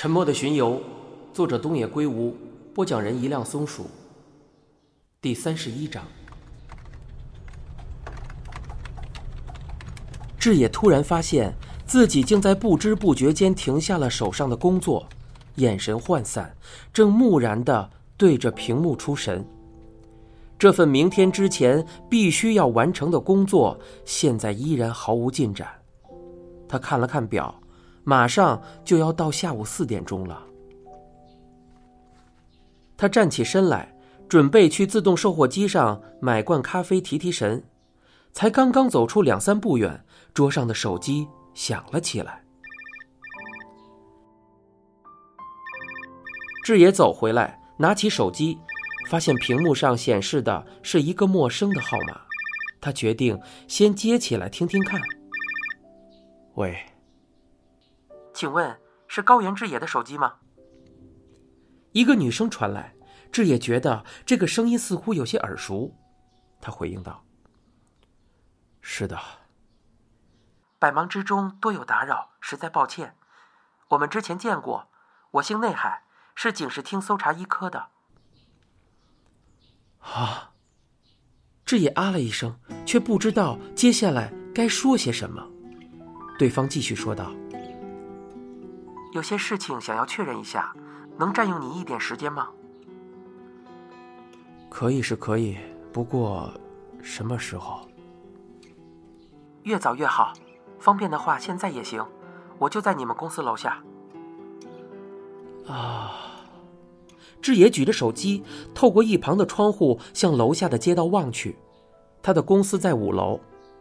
沉默的巡游，作者东野圭吾，播讲人一辆松鼠。第三十一章，志野突然发现自己竟在不知不觉间停下了手上的工作，眼神涣散，正木然的对着屏幕出神。这份明天之前必须要完成的工作，现在依然毫无进展。他看了看表。马上就要到下午四点钟了。他站起身来，准备去自动售货机上买罐咖啡提提神。才刚刚走出两三步远，桌上的手机响了起来。志野走回来，拿起手机，发现屏幕上显示的是一个陌生的号码。他决定先接起来听听看。喂。请问是高原智野的手机吗？一个女声传来，智野觉得这个声音似乎有些耳熟，他回应道：“是的。”百忙之中多有打扰，实在抱歉。我们之前见过，我姓内海，是警视厅搜查一科的。啊！智野啊了一声，却不知道接下来该说些什么。对方继续说道。有些事情想要确认一下，能占用你一点时间吗？可以是可以，不过什么时候？越早越好，方便的话现在也行，我就在你们公司楼下。啊！志野举着手机，透过一旁的窗户向楼下的街道望去。他的公司在五楼，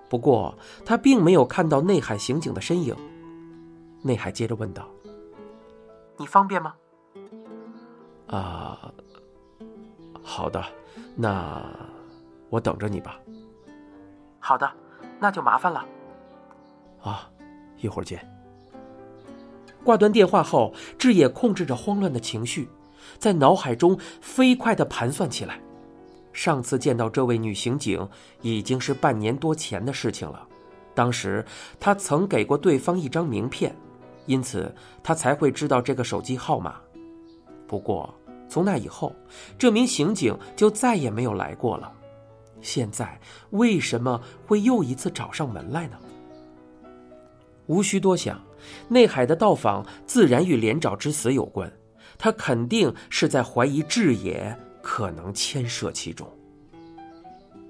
不过他并没有看到内海刑警的身影。内海接着问道。你方便吗？啊，好的，那我等着你吧。好的，那就麻烦了。啊，一会儿见。挂断电话后，志野控制着慌乱的情绪，在脑海中飞快的盘算起来。上次见到这位女刑警已经是半年多前的事情了，当时他曾给过对方一张名片。因此，他才会知道这个手机号码。不过，从那以后，这名刑警就再也没有来过了。现在，为什么会又一次找上门来呢？无需多想，内海的到访自然与连长之死有关。他肯定是在怀疑志野可能牵涉其中。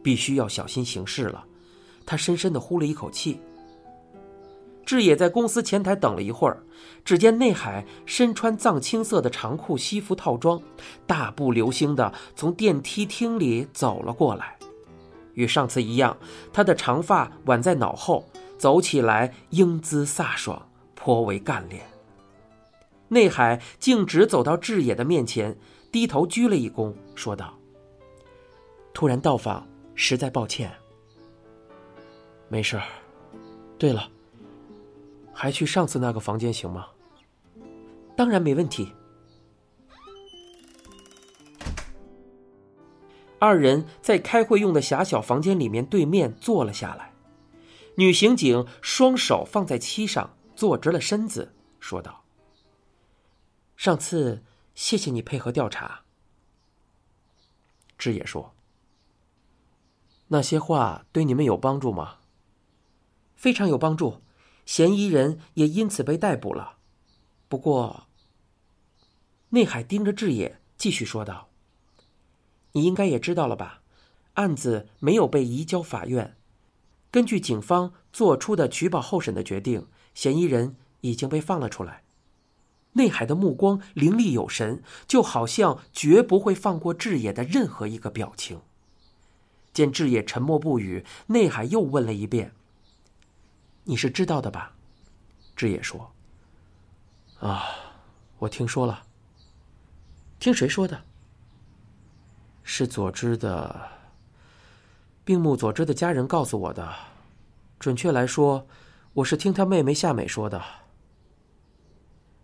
必须要小心行事了。他深深的呼了一口气。志野在公司前台等了一会儿，只见内海身穿藏青色的长裤西服套装，大步流星的从电梯厅里走了过来。与上次一样，他的长发挽在脑后，走起来英姿飒爽，颇为干练。内海径直走到志野的面前，低头鞠了一躬，说道：“突然到访，实在抱歉。没事儿。对了。”还去上次那个房间行吗？当然没问题。二人在开会用的狭小房间里面对面坐了下来。女刑警双手放在膝上，坐直了身子，说道：“上次谢谢你配合调查。”志野说：“那些话对你们有帮助吗？”非常有帮助。嫌疑人也因此被逮捕了。不过，内海盯着志野，继续说道：“你应该也知道了吧？案子没有被移交法院，根据警方做出的取保候审的决定，嫌疑人已经被放了出来。”内海的目光凌厉有神，就好像绝不会放过志野的任何一个表情。见志野沉默不语，内海又问了一遍。你是知道的吧？志野说：“啊，我听说了。听谁说的？是佐之的病木佐之的家人告诉我的。准确来说，我是听他妹妹夏美说的。”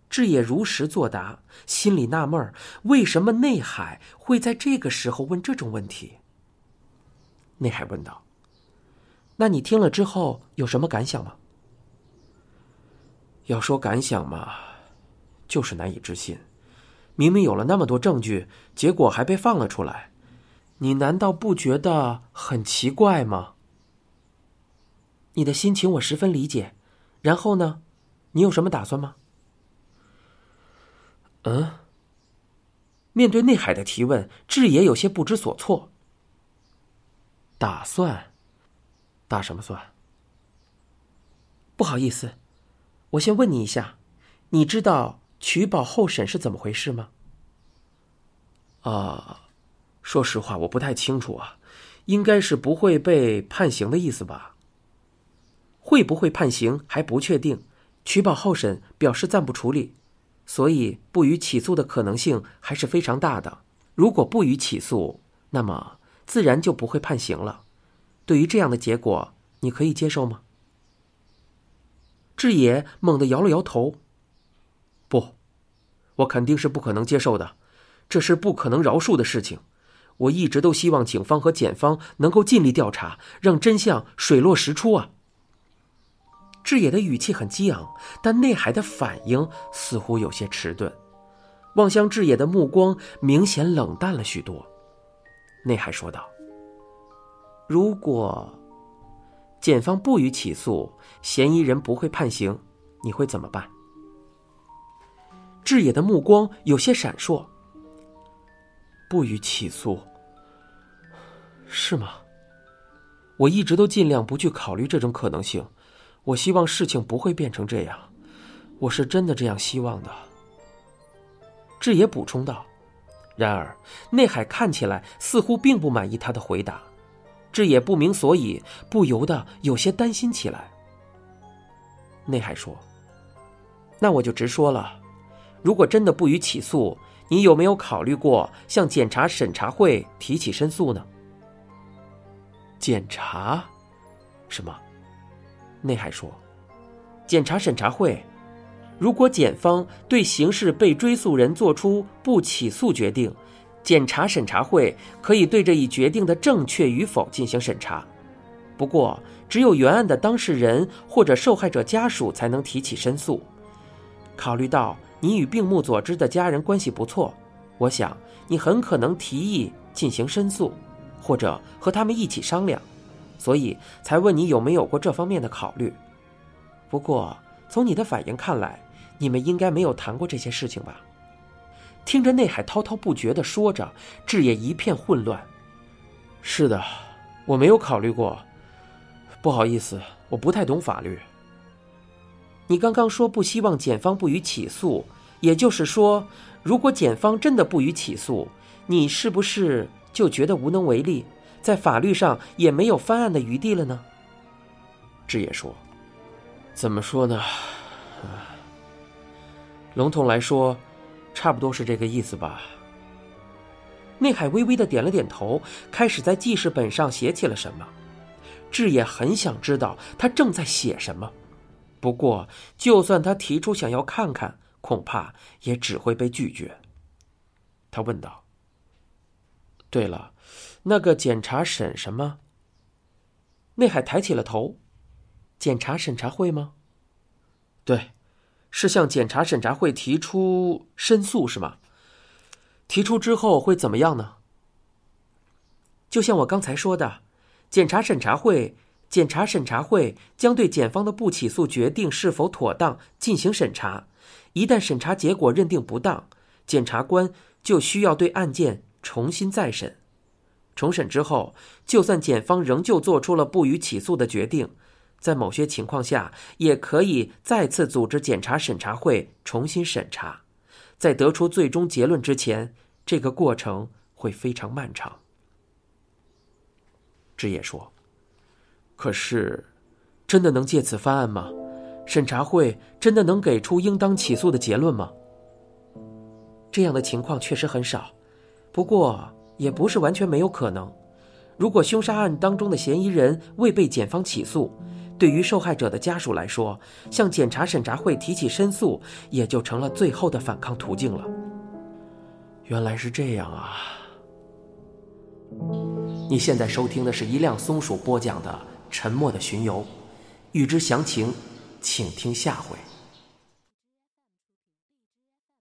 志野如实作答，心里纳闷儿：为什么内海会在这个时候问这种问题？内海问道。那你听了之后有什么感想吗？要说感想嘛，就是难以置信。明明有了那么多证据，结果还被放了出来，你难道不觉得很奇怪吗？你的心情我十分理解。然后呢？你有什么打算吗？嗯。面对内海的提问，智野有些不知所措。打算？打什么算？不好意思，我先问你一下，你知道取保候审是怎么回事吗？啊，说实话，我不太清楚啊，应该是不会被判刑的意思吧？会不会判刑还不确定，取保候审表示暂不处理，所以不予起诉的可能性还是非常大的。如果不予起诉，那么自然就不会判刑了。对于这样的结果，你可以接受吗？智野猛地摇了摇头：“不，我肯定是不可能接受的，这是不可能饶恕的事情。我一直都希望警方和检方能够尽力调查，让真相水落石出啊。”智野的语气很激昂，但内海的反应似乎有些迟钝，望向智野的目光明显冷淡了许多。内海说道：“如果……”检方不予起诉，嫌疑人不会判刑，你会怎么办？智野的目光有些闪烁。不予起诉，是吗？我一直都尽量不去考虑这种可能性。我希望事情不会变成这样，我是真的这样希望的。智野补充道。然而，内海看起来似乎并不满意他的回答。智也不明所以，不由得有些担心起来。内海说：“那我就直说了，如果真的不予起诉，你有没有考虑过向检察审查会提起申诉呢？”检察？什么？内海说：“检察审查会，如果检方对刑事被追诉人作出不起诉决定。”检察审查会可以对这一决定的正确与否进行审查，不过只有原案的当事人或者受害者家属才能提起申诉。考虑到你与病目佐知的家人关系不错，我想你很可能提议进行申诉，或者和他们一起商量，所以才问你有没有过这方面的考虑。不过从你的反应看来，你们应该没有谈过这些事情吧？听着内海滔滔不绝的说着，智也一片混乱。是的，我没有考虑过。不好意思，我不太懂法律。你刚刚说不希望检方不予起诉，也就是说，如果检方真的不予起诉，你是不是就觉得无能为力，在法律上也没有翻案的余地了呢？智也说：“怎么说呢？笼统来说。”差不多是这个意思吧。内海微微的点了点头，开始在记事本上写起了什么。智也很想知道他正在写什么，不过就算他提出想要看看，恐怕也只会被拒绝。他问道：“对了，那个检查审什么？”内海抬起了头：“检查审查会吗？”“对。”是向检察审查会提出申诉是吗？提出之后会怎么样呢？就像我刚才说的，检察审查会，检察审查会将对检方的不起诉决定是否妥当进行审查。一旦审查结果认定不当，检察官就需要对案件重新再审。重审之后，就算检方仍旧做出了不予起诉的决定。在某些情况下，也可以再次组织检查审查会重新审查，在得出最终结论之前，这个过程会非常漫长。职业说：“可是，真的能借此翻案吗？审查会真的能给出应当起诉的结论吗？”这样的情况确实很少，不过也不是完全没有可能。如果凶杀案当中的嫌疑人未被检方起诉，对于受害者的家属来说，向检察审查会提起申诉，也就成了最后的反抗途径了。原来是这样啊！你现在收听的是一辆松鼠播讲的《沉默的巡游》，欲知详情，请听下回。